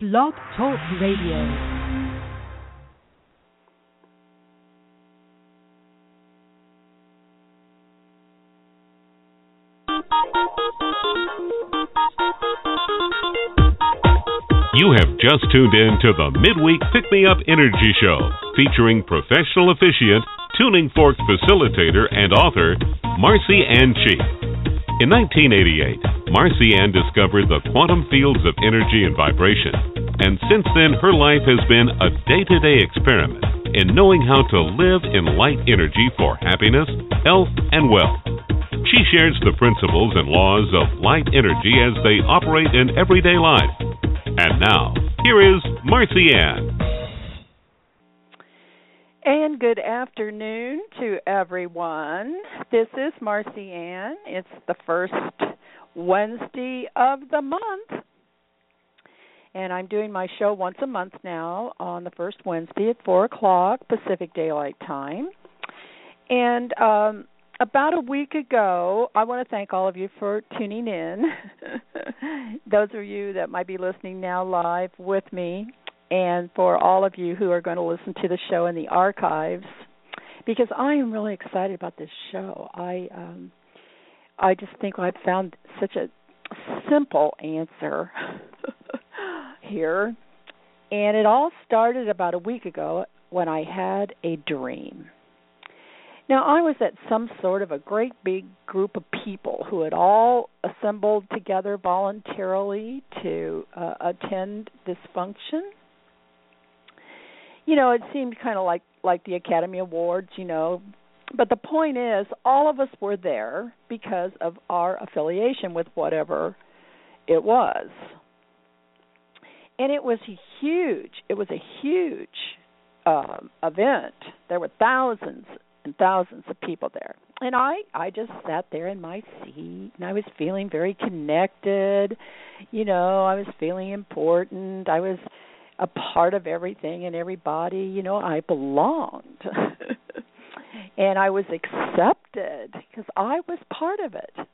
Blog Talk Radio. You have just tuned in to the Midweek Pick Me Up Energy Show, featuring professional officiant, tuning fork facilitator, and author, Marcy Ann Chief. In 1988, Marcy Ann discovered the quantum fields of energy and vibration, and since then, her life has been a day to day experiment in knowing how to live in light energy for happiness, health, and wealth. She shares the principles and laws of light energy as they operate in everyday life. And now, here is Marcy Ann. And good afternoon to everyone. This is Marcy Ann. It's the first Wednesday of the month. And I'm doing my show once a month now on the first Wednesday at 4 o'clock Pacific Daylight Time. And um, about a week ago, I want to thank all of you for tuning in. Those of you that might be listening now live with me, and for all of you who are going to listen to the show in the archives, because I am really excited about this show. I um, I just think I've found such a simple answer here, and it all started about a week ago when I had a dream. Now, I was at some sort of a great big group of people who had all assembled together voluntarily to uh, attend this function. You know, it seemed kind of like like the Academy Awards, you know, but the point is all of us were there because of our affiliation with whatever it was. And it was huge, it was a huge um, event. There were thousands and thousands of people there. And I I just sat there in my seat and I was feeling very connected. You know, I was feeling important. I was a part of everything and everybody, you know, I belonged. and I was accepted because I was part of it.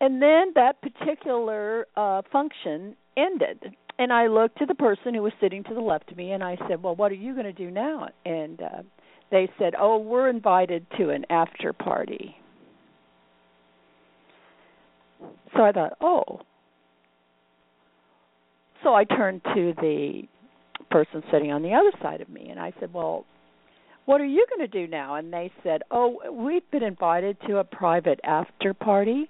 And then that particular uh function ended and I looked to the person who was sitting to the left of me and I said, "Well, what are you going to do now?" And uh they said, "Oh, we're invited to an after party." So I thought, "Oh." So I turned to the person sitting on the other side of me and I said, "Well, what are you going to do now?" And they said, "Oh, we've been invited to a private after party."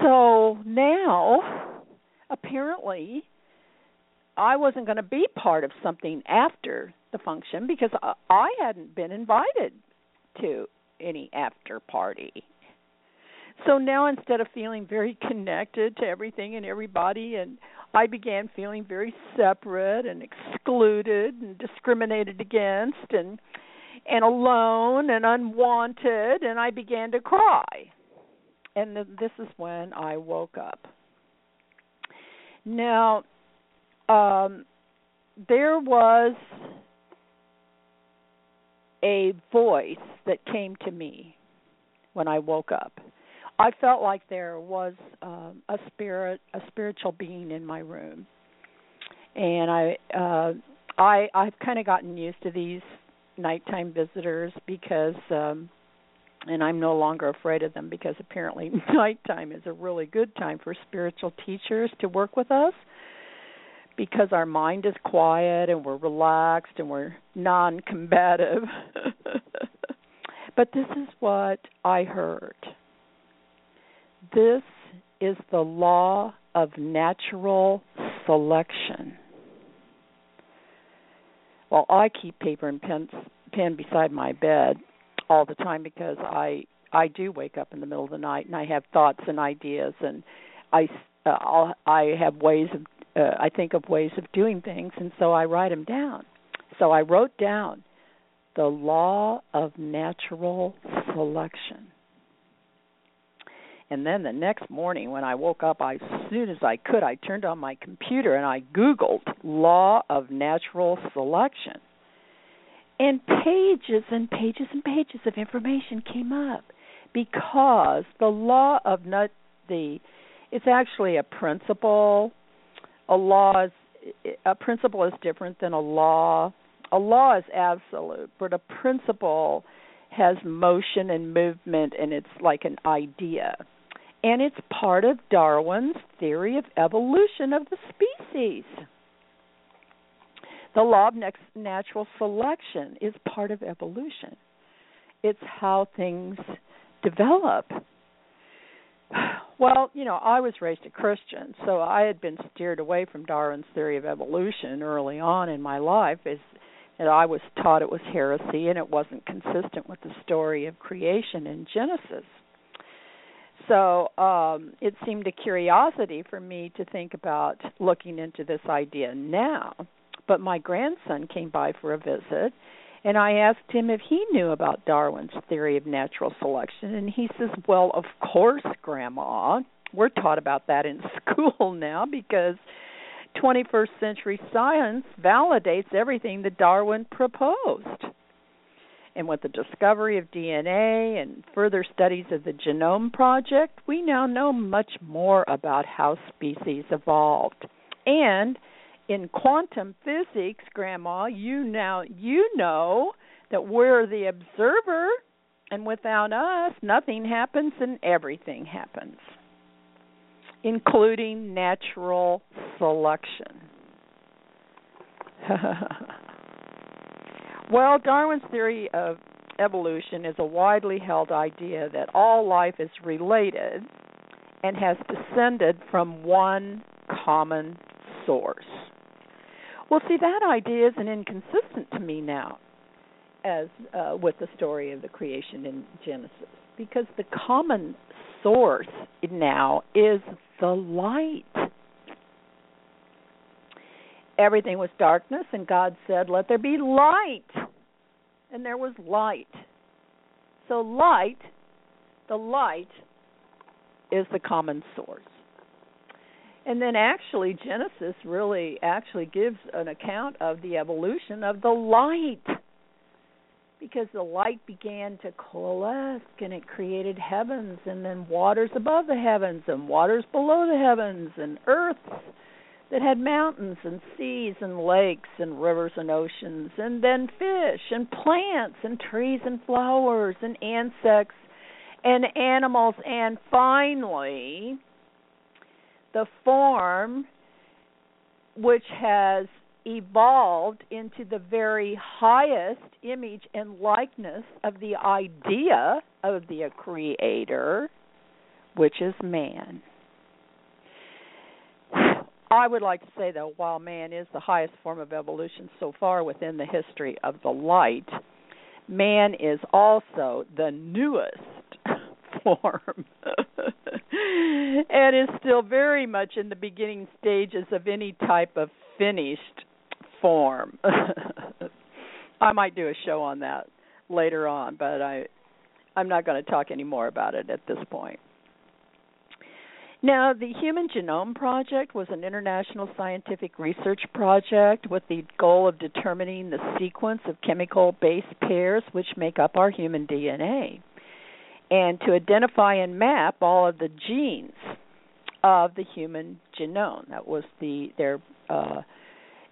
So now apparently I wasn't going to be part of something after the function because I hadn't been invited to any after party. So now instead of feeling very connected to everything and everybody and I began feeling very separate and excluded and discriminated against and and alone and unwanted and I began to cry. And this is when I woke up. Now, um, there was a voice that came to me when I woke up. I felt like there was um, a spirit, a spiritual being in my room, and I, uh, I, I've kind of gotten used to these nighttime visitors because, um, and I'm no longer afraid of them because apparently nighttime is a really good time for spiritual teachers to work with us because our mind is quiet and we're relaxed and we're non combative. but this is what I heard. This is the law of natural selection. Well, I keep paper and pen, pen beside my bed all the time because I I do wake up in the middle of the night and I have thoughts and ideas and I uh, I'll, I have ways of uh, I think of ways of doing things, and so I write them down. So I wrote down the law of natural selection. And then the next morning when I woke up, I, as soon as I could, I turned on my computer and I Googled law of natural selection. And pages and pages and pages of information came up because the law of nat- the It's actually a principle. A law is a principle is different than a law. A law is absolute, but a principle has motion and movement and it's like an idea. And it's part of Darwin's theory of evolution of the species. The law of natural selection is part of evolution. It's how things develop. Well, you know, I was raised a Christian, so I had been steered away from Darwin's theory of evolution early on in my life as and I was taught it was heresy and it wasn't consistent with the story of creation in Genesis. So um, it seemed a curiosity for me to think about looking into this idea now. But my grandson came by for a visit, and I asked him if he knew about Darwin's theory of natural selection, and he says, "Well, of course, Grandma. We're taught about that in school now because 21st century science validates everything that Darwin proposed." And with the discovery of DNA and further studies of the Genome Project, we now know much more about how species evolved. And in quantum physics, Grandma, you now you know that we're the observer, and without us, nothing happens and everything happens, including natural selection. Well, Darwin's theory of evolution is a widely held idea that all life is related and has descended from one common source. Well, see, that idea isn't inconsistent to me now, as uh, with the story of the creation in Genesis, because the common source now is the light everything was darkness, and God said, Let there be light. And there was light. So, light, the light, is the common source. And then actually, Genesis really actually gives an account of the evolution of the light. Because the light began to coalesce and it created heavens, and then waters above the heavens, and waters below the heavens, and earth that had mountains and seas and lakes and rivers and oceans, and then fish and plants and trees and flowers and insects and animals, and finally, the form which has evolved into the very highest image and likeness of the idea of the creator, which is man. I would like to say, though, while man is the highest form of evolution so far within the history of the light, man is also the newest form and is still very much in the beginning stages of any type of finished form. I might do a show on that later on, but I I'm not going to talk any more about it at this point. Now, the Human Genome Project was an international scientific research project with the goal of determining the sequence of chemical base pairs which make up our human DNA, and to identify and map all of the genes of the human genome. That was the their. Uh,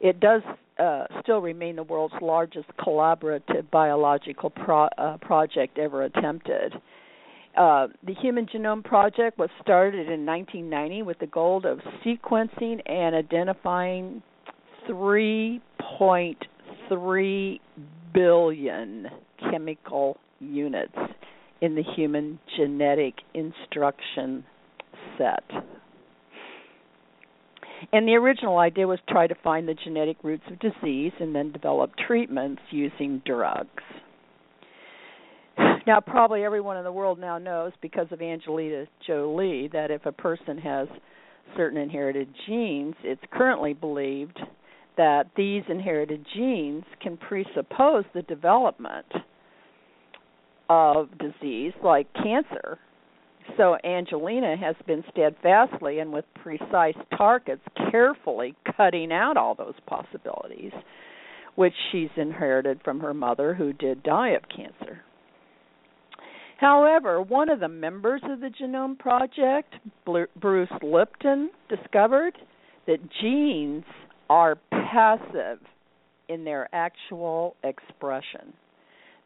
it does uh, still remain the world's largest collaborative biological pro- uh, project ever attempted uh, the Human Genome Project was started in 1990 with the goal of sequencing and identifying 3.3 billion chemical units in the human genetic instruction set. And the original idea was to try to find the genetic roots of disease and then develop treatments using drugs. Now, probably everyone in the world now knows because of Angelina Jolie that if a person has certain inherited genes, it's currently believed that these inherited genes can presuppose the development of disease like cancer. So Angelina has been steadfastly and with precise targets carefully cutting out all those possibilities, which she's inherited from her mother who did die of cancer. However, one of the members of the Genome Project, Bruce Lipton, discovered that genes are passive in their actual expression.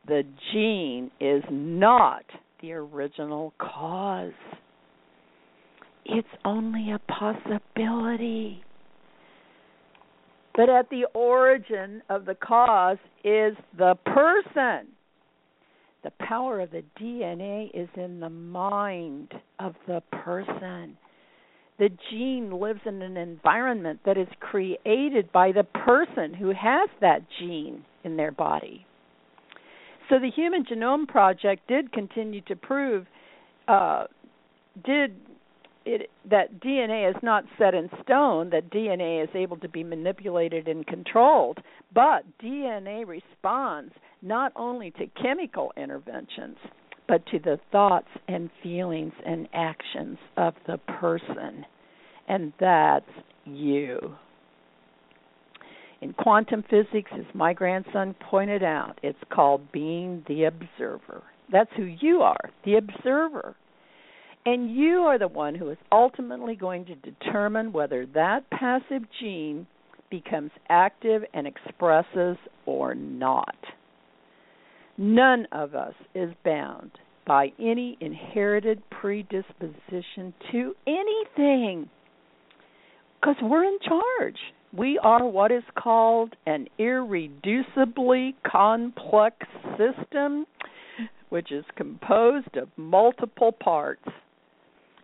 The gene is not the original cause. It's only a possibility. But at the origin of the cause is the person. The power of the DNA is in the mind of the person. The gene lives in an environment that is created by the person who has that gene in their body. So the Human Genome Project did continue to prove, uh, did it, that DNA is not set in stone, that DNA is able to be manipulated and controlled, but DNA responds not only to chemical interventions, but to the thoughts and feelings and actions of the person. And that's you. In quantum physics, as my grandson pointed out, it's called being the observer. That's who you are, the observer. And you are the one who is ultimately going to determine whether that passive gene becomes active and expresses or not. None of us is bound by any inherited predisposition to anything because we're in charge. We are what is called an irreducibly complex system, which is composed of multiple parts.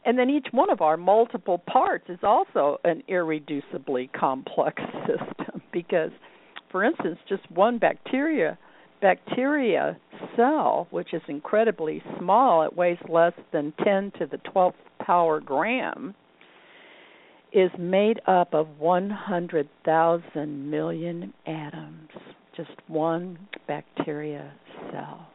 And then each one of our multiple parts is also an irreducibly complex system because for instance just one bacteria bacteria cell which is incredibly small it weighs less than 10 to the 12th power gram is made up of 100,000 million atoms just one bacteria cell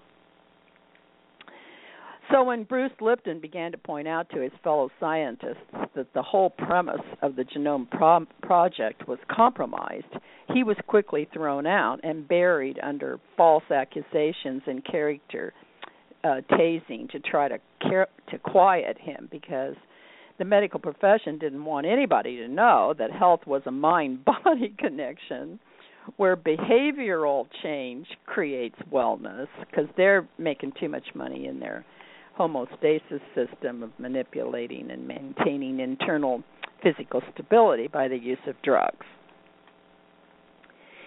so when Bruce Lipton began to point out to his fellow scientists that the whole premise of the Genome Pro- Project was compromised, he was quickly thrown out and buried under false accusations and character uh, tasing to try to car- to quiet him because the medical profession didn't want anybody to know that health was a mind-body connection where behavioral change creates wellness because they're making too much money in there homeostasis system of manipulating and maintaining internal physical stability by the use of drugs.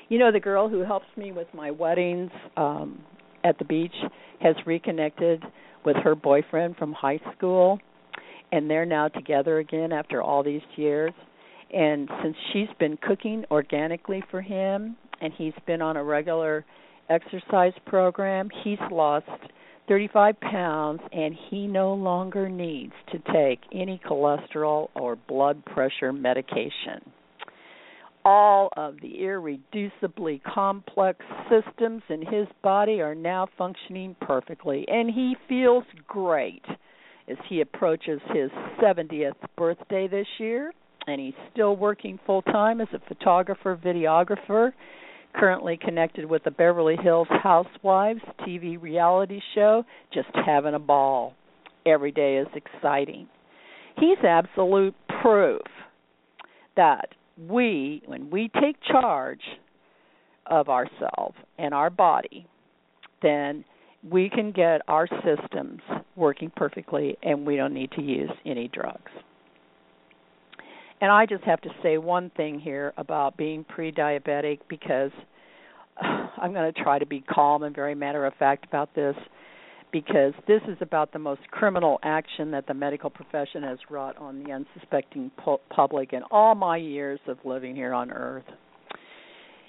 You know, the girl who helps me with my weddings um at the beach has reconnected with her boyfriend from high school and they're now together again after all these years. And since she's been cooking organically for him and he's been on a regular exercise program, he's lost 35 pounds and he no longer needs to take any cholesterol or blood pressure medication. All of the irreducibly complex systems in his body are now functioning perfectly, and he feels great as he approaches his 70th birthday this year. And he's still working full time as a photographer, videographer, currently connected with the Beverly Hills Housewives TV reality show, just having a ball. Every day is exciting. He's absolute proof that we, when we take charge of ourselves and our body, then we can get our systems working perfectly and we don't need to use any drugs. And I just have to say one thing here about being pre diabetic because I'm going to try to be calm and very matter of fact about this because this is about the most criminal action that the medical profession has wrought on the unsuspecting pu- public in all my years of living here on earth.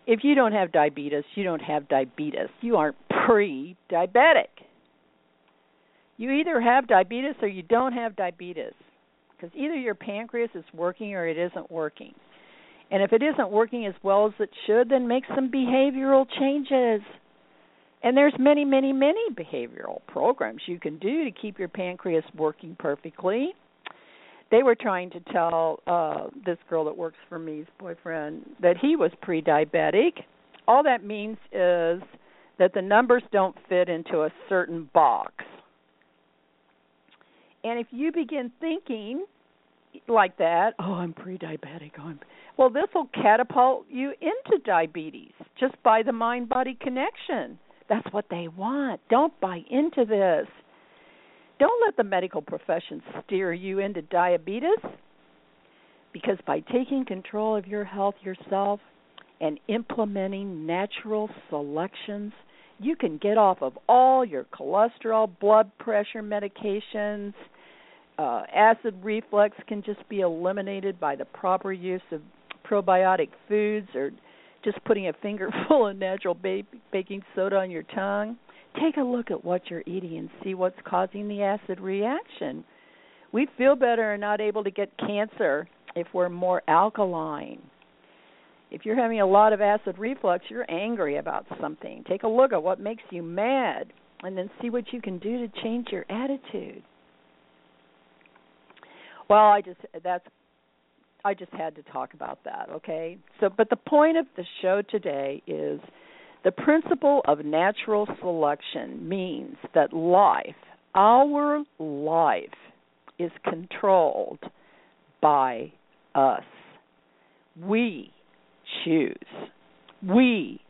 If you don't have diabetes, you don't have diabetes. You aren't pre diabetic. You either have diabetes or you don't have diabetes because either your pancreas is working or it isn't working. And if it isn't working as well as it should, then make some behavioral changes. And there's many, many, many behavioral programs you can do to keep your pancreas working perfectly. They were trying to tell uh this girl that works for me's boyfriend that he was pre-diabetic. All that means is that the numbers don't fit into a certain box And if you begin thinking like that, oh, I'm pre-diabetic. Oh, I'm well, this will catapult you into diabetes just by the mind-body connection. That's what they want. Don't buy into this. Don't let the medical profession steer you into diabetes because by taking control of your health yourself and implementing natural selections, you can get off of all your cholesterol, blood pressure medications. Uh, acid reflux can just be eliminated by the proper use of probiotic foods or just putting a fingerful of natural baking soda on your tongue. Take a look at what you're eating and see what's causing the acid reaction. We feel better and not able to get cancer if we're more alkaline. If you're having a lot of acid reflux, you're angry about something. Take a look at what makes you mad and then see what you can do to change your attitude. Well, I just that's I just had to talk about that, okay? So, but the point of the show today is the principle of natural selection means that life, our life, is controlled by us. We choose. We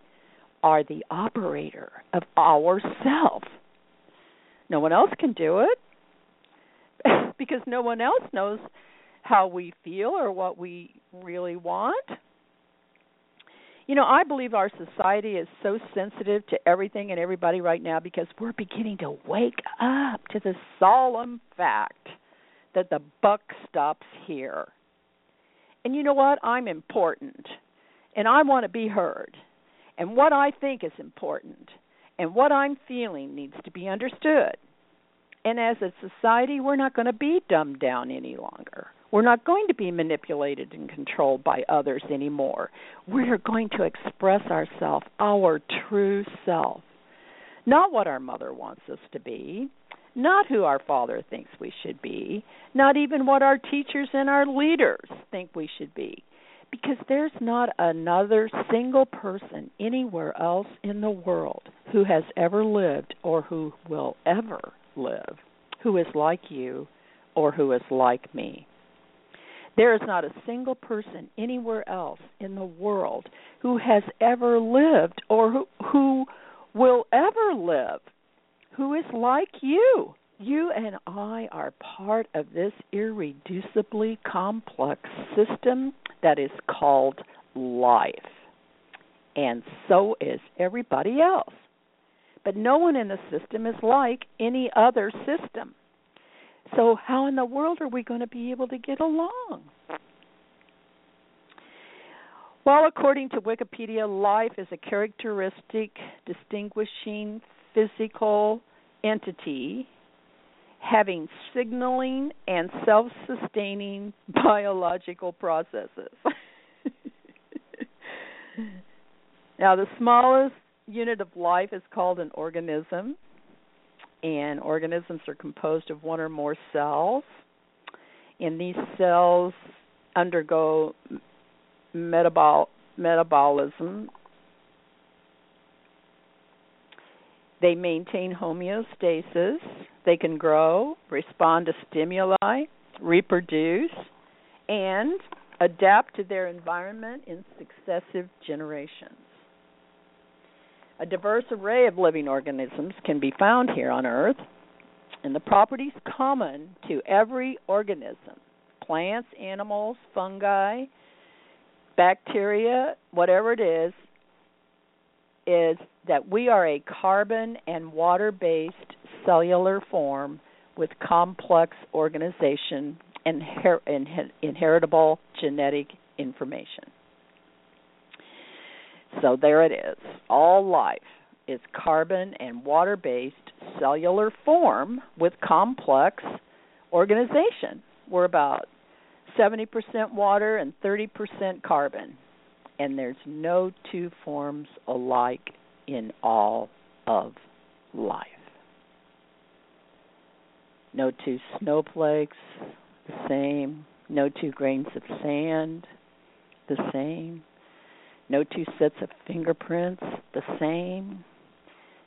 are the operator of ourself. No one else can do it because no one else knows how we feel or what we really want. You know, I believe our society is so sensitive to everything and everybody right now because we're beginning to wake up to the solemn fact that the buck stops here. And you know what? I'm important. And I want to be heard. And what I think is important and what I'm feeling needs to be understood. And as a society, we're not going to be dumbed down any longer. We're not going to be manipulated and controlled by others anymore. We're going to express ourselves, our true self. Not what our mother wants us to be, not who our father thinks we should be, not even what our teachers and our leaders think we should be. Because there's not another single person anywhere else in the world who has ever lived or who will ever live who is like you or who is like me. There is not a single person anywhere else in the world who has ever lived or who, who will ever live who is like you. You and I are part of this irreducibly complex system that is called life. And so is everybody else. But no one in the system is like any other system. So, how in the world are we going to be able to get along? Well, according to Wikipedia, life is a characteristic distinguishing physical entity having signaling and self sustaining biological processes. now, the smallest unit of life is called an organism and organisms are composed of one or more cells. And these cells undergo metabol- metabolism. They maintain homeostasis. They can grow, respond to stimuli, reproduce, and adapt to their environment in successive generations. A diverse array of living organisms can be found here on Earth, and the properties common to every organism plants, animals, fungi, bacteria, whatever it is is that we are a carbon and water based cellular form with complex organization and inher- inheritable genetic information. So there it is. All life is carbon and water based cellular form with complex organization. We're about 70% water and 30% carbon. And there's no two forms alike in all of life. No two snowflakes the same, no two grains of sand the same, no two sets of fingerprints the same.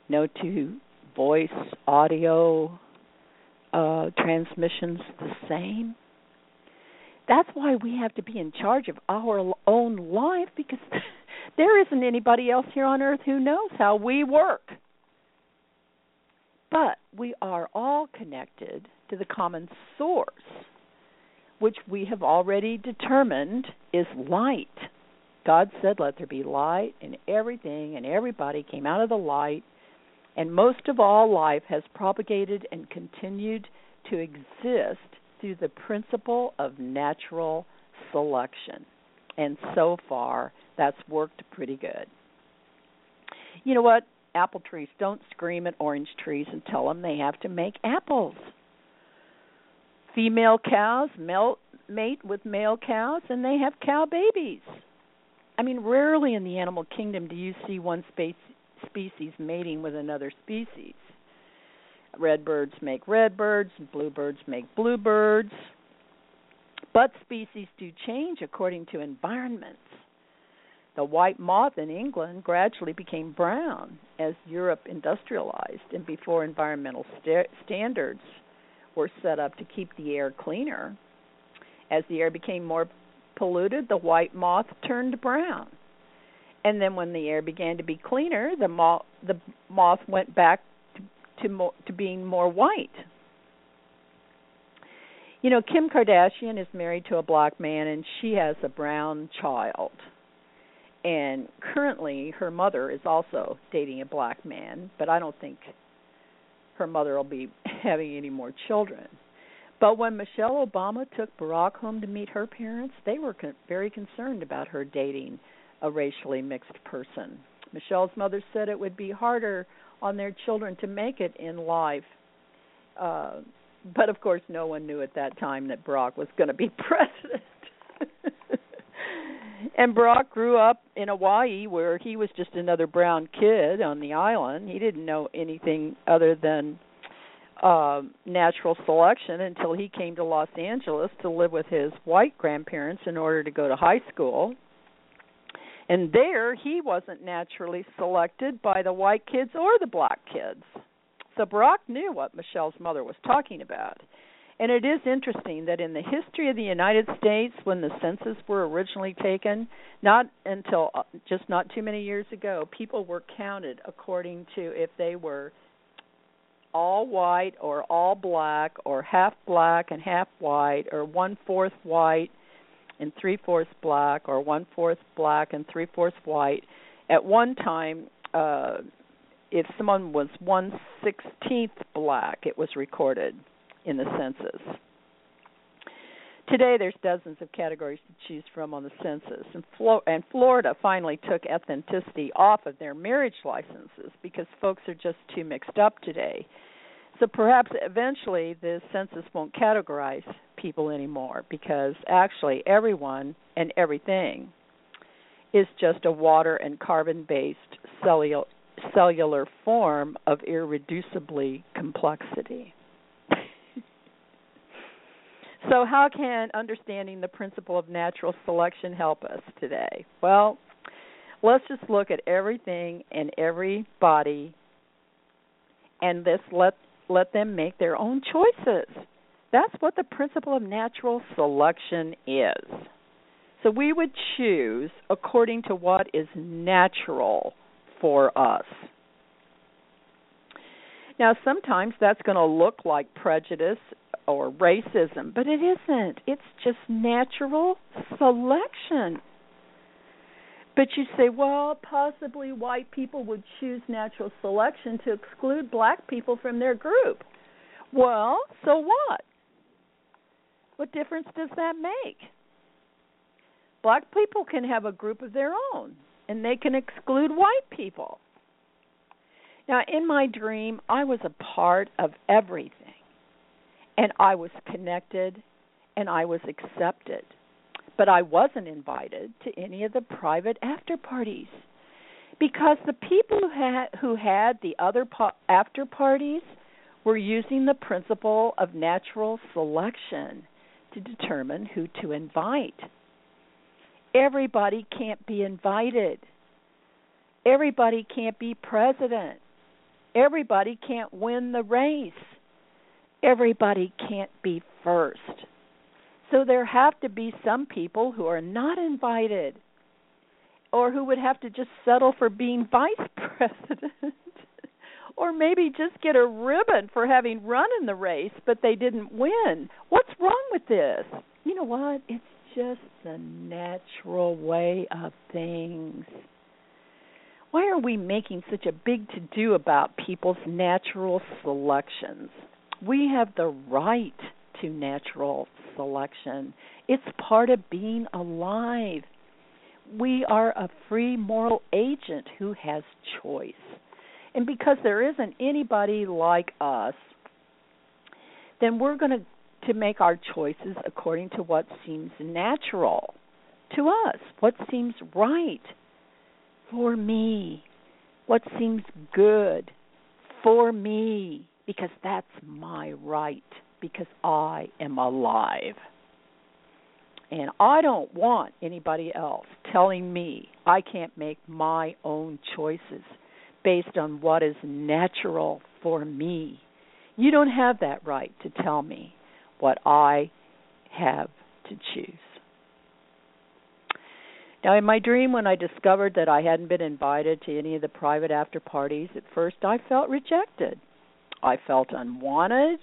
No two voice, audio, uh, transmissions the same. That's why we have to be in charge of our own life because there isn't anybody else here on earth who knows how we work. But we are all connected to the common source, which we have already determined is light. God said, Let there be light, and everything and everybody came out of the light. And most of all, life has propagated and continued to exist through the principle of natural selection. And so far, that's worked pretty good. You know what? Apple trees don't scream at orange trees and tell them they have to make apples. Female cows mate with male cows and they have cow babies. I mean, rarely in the animal kingdom do you see one species mating with another species. Redbirds make redbirds, and bluebirds make bluebirds. But species do change according to environments. The white moth in England gradually became brown as Europe industrialized and before environmental st- standards were set up to keep the air cleaner. As the air became more polluted, the white moth turned brown. And then when the air began to be cleaner, the moth the moth went back to to, mo- to being more white. You know, Kim Kardashian is married to a black man and she has a brown child. And currently her mother is also dating a black man, but I don't think her mother will be having any more children. But when Michelle Obama took Barack home to meet her parents, they were con- very concerned about her dating a racially mixed person. Michelle's mother said it would be harder on their children to make it in life. Uh, but of course, no one knew at that time that Barack was going to be president. and Barack grew up in Hawaii where he was just another brown kid on the island. He didn't know anything other than uh, natural selection until he came to Los Angeles to live with his white grandparents in order to go to high school. And there he wasn't naturally selected by the white kids or the black kids. So Barack knew what Michelle's mother was talking about. And it is interesting that in the history of the United States, when the census were originally taken, not until uh, just not too many years ago, people were counted according to if they were all white or all black or half black and half white or one fourth white and three fourths black or one fourth black and three fourths white. At one time, uh, if someone was one sixteenth black, it was recorded in the census. Today, there's dozens of categories to choose from on the census, and, Flo- and Florida finally took ethnicity off of their marriage licenses because folks are just too mixed up today. So perhaps eventually the census won't categorize people anymore because actually everyone and everything is just a water and carbon based cellular cellular form of irreducibly complexity. So, how can understanding the principle of natural selection help us today? Well, let's just look at everything and everybody and this let let them make their own choices. That's what the principle of natural selection is. So we would choose according to what is natural for us. Now, sometimes that's going to look like prejudice or racism, but it isn't. It's just natural selection. But you say, well, possibly white people would choose natural selection to exclude black people from their group. Well, so what? What difference does that make? Black people can have a group of their own, and they can exclude white people. Now, in my dream, I was a part of everything and I was connected and I was accepted. But I wasn't invited to any of the private after parties because the people who had who had the other pa- after parties were using the principle of natural selection to determine who to invite. Everybody can't be invited. Everybody can't be president. Everybody can't win the race everybody can't be first. So there have to be some people who are not invited or who would have to just settle for being vice president or maybe just get a ribbon for having run in the race but they didn't win. What's wrong with this? You know what? It's just the natural way of things. Why are we making such a big to do about people's natural selections? We have the right to natural selection. It's part of being alive. We are a free moral agent who has choice. And because there isn't anybody like us, then we're going to to make our choices according to what seems natural to us, what seems right for me, what seems good for me because that's my right because I am alive. And I don't want anybody else telling me I can't make my own choices based on what is natural for me. You don't have that right to tell me what I have to choose. Now, in my dream, when I discovered that I hadn't been invited to any of the private after parties, at first I felt rejected. I felt unwanted.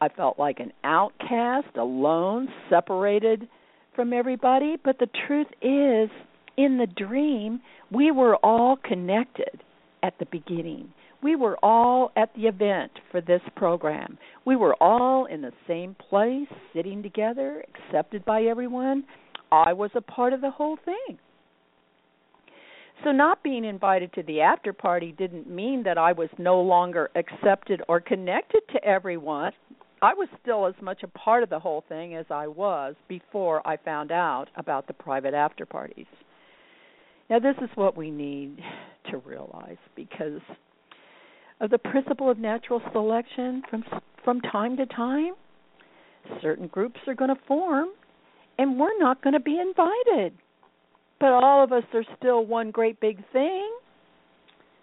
I felt like an outcast, alone, separated from everybody. But the truth is, in the dream, we were all connected at the beginning. We were all at the event for this program. We were all in the same place, sitting together, accepted by everyone. I was a part of the whole thing. So, not being invited to the after party didn't mean that I was no longer accepted or connected to everyone. I was still as much a part of the whole thing as I was before I found out about the private after parties. Now, this is what we need to realize because of the principle of natural selection from from time to time certain groups are going to form and we're not going to be invited. But all of us are still one great big thing.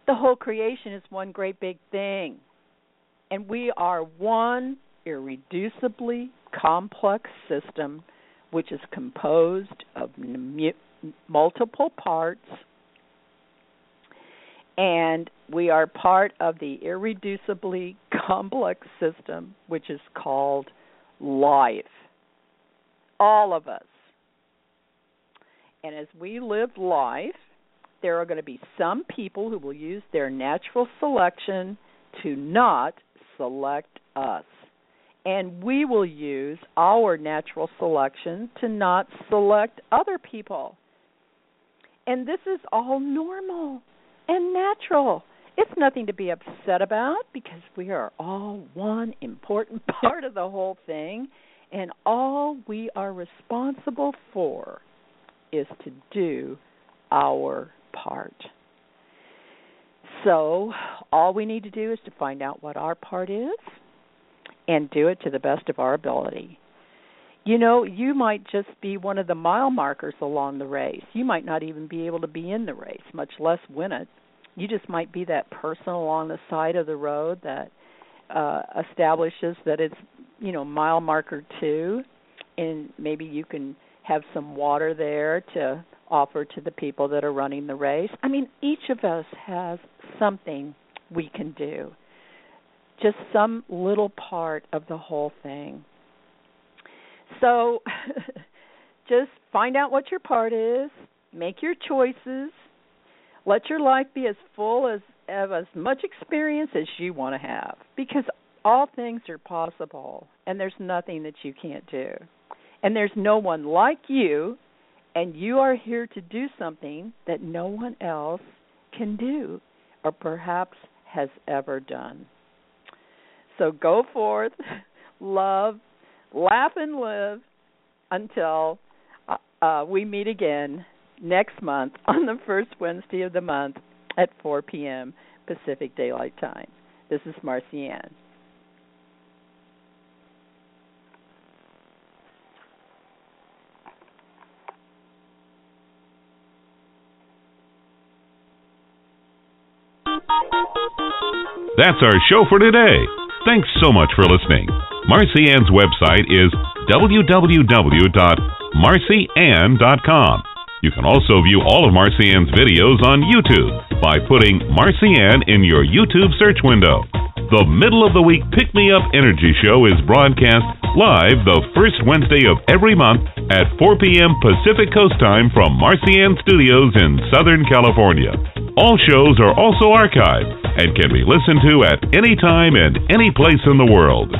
The whole creation is one great big thing. And we are one irreducibly complex system which is composed of multiple parts and we are part of the irreducibly complex system which is called life. All of us. And as we live life, there are going to be some people who will use their natural selection to not select us. And we will use our natural selection to not select other people. And this is all normal and natural. It's nothing to be upset about because we are all one important part of the whole thing, and all we are responsible for is to do our part. So, all we need to do is to find out what our part is and do it to the best of our ability. You know, you might just be one of the mile markers along the race. You might not even be able to be in the race, much less win it. You just might be that person along the side of the road that uh establishes that it's, you know, mile marker 2 and maybe you can have some water there to offer to the people that are running the race. I mean, each of us has something we can do. Just some little part of the whole thing. So just find out what your part is, make your choices, let your life be as full as of as much experience as you want to have because all things are possible and there's nothing that you can't do. And there's no one like you and you are here to do something that no one else can do or perhaps has ever done. So go forth, love, laugh and live until uh, uh, we meet again next month on the first Wednesday of the month at 4 p.m. Pacific Daylight Time. This is Marcy Ann. That's our show for today. Thanks so much for listening. Marcy Ann's website is www.marcyann.com. You can also view all of Marcy Ann's videos on YouTube by putting Marcy Ann in your YouTube search window. The Middle of the Week Pick Me Up Energy Show is broadcast live the first Wednesday of every month at 4 p.m. Pacific Coast Time from Marcy Ann Studios in Southern California. All shows are also archived and can be listened to at any time and any place in the world.